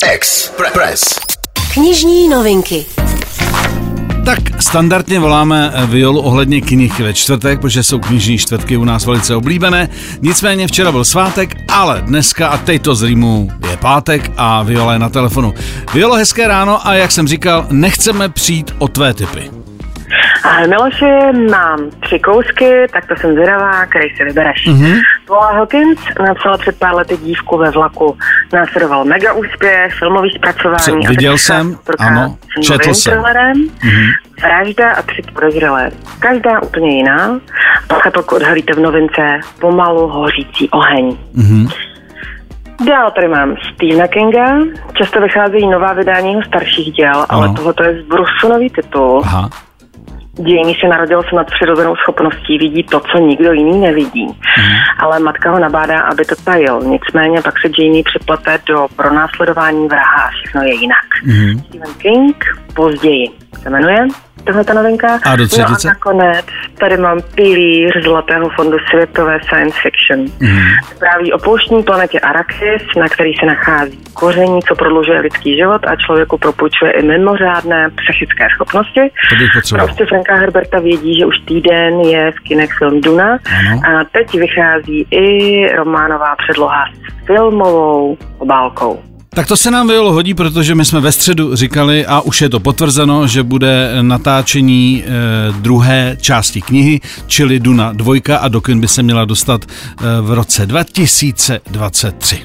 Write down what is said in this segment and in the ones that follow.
Express. Knižní novinky. Tak standardně voláme eh, Violu ohledně knih ve čtvrtek, protože jsou knižní čtvrtky u nás velice oblíbené. Nicméně včera byl svátek, ale dneska a teď to z Rýmu je pátek a Viola je na telefonu. Violo, hezké ráno a jak jsem říkal, nechceme přijít o tvé typy. A Miloši, mám tři kousky, tak to jsem zvědavá, který si vybereš. Mm-hmm. Paula Hawkins napsala před pár lety dívku ve vlaku. Následoval mega úspěch, filmový zpracování. Co, viděl jsem, ano, četl jsem. thrillerem, Vražda a tři podezřelé. Každá úplně jiná. Pochopilku odhalíte v novince pomalu hořící oheň. Mhm. Dál tady mám Stephena Kinga. Často vycházejí nová vydání jeho starších děl, ale Ano. tohle je zbrusunový titul. Aha, Jamie se narodil s nadpřirozenou schopností, vidí to, co nikdo jiný nevidí. Mhm. Ale matka ho nabádá, aby to tajil. Nicméně pak se Jamie připlete do pronásledování vraha a všechno je jinak. Mhm. Stephen King později se jmenuje tahle ta novinka. A do no a třetice? nakonec tady mám pilíř Zlatého fondu světové science fiction. Mhm. Zpráví o pouštní planetě Arrakis, na který se nachází koření, co prodlužuje lidský život a člověku propůjčuje i mimořádné psychické schopnosti. to bych potřeboval. Prostě Franka Herberta vědí, že už týden je v kinech film Duna Ano. a teď vychází i románová předloha s filmovou obálkou. Tak to se nám Violo hodí, protože my jsme ve středu říkali a už je to potvrzeno, že bude natáčení eh, druhé části knihy, čili Duna dvojka a do kin by se měla dostat eh, v roce 2023.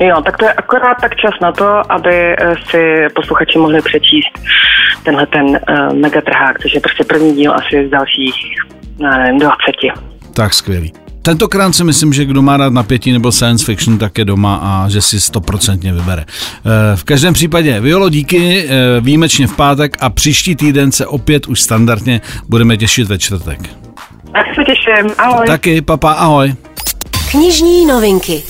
Jo, tak to je akorát tak čas na to, aby eh, si posluchači mohli přečíst tenhle ten uh, megatrhák, což je prostě první díl asi z dalších, nevím, 20. Tak skvělý. Tentokrát si myslím, že kdo má rád napětí nebo science fiction, tak je doma a že si stoprocentně vybere. Eh, V každém případě, Violo, díky, eh, výjimečně v pátek a příští týden se opět už standardně budeme těšit ve čtvrtek. Tak se těším, ahoj. Taky, papa, ahoj. Knižní novinky.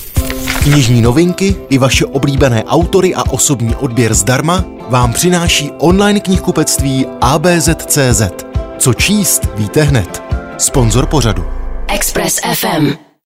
Knižní novinky i vaše oblíbené autory a osobní odběr zdarma vám přináší online knihkupectví ABZ.cz. Co číst, víte hned. Sponzor pořadu. Express FM.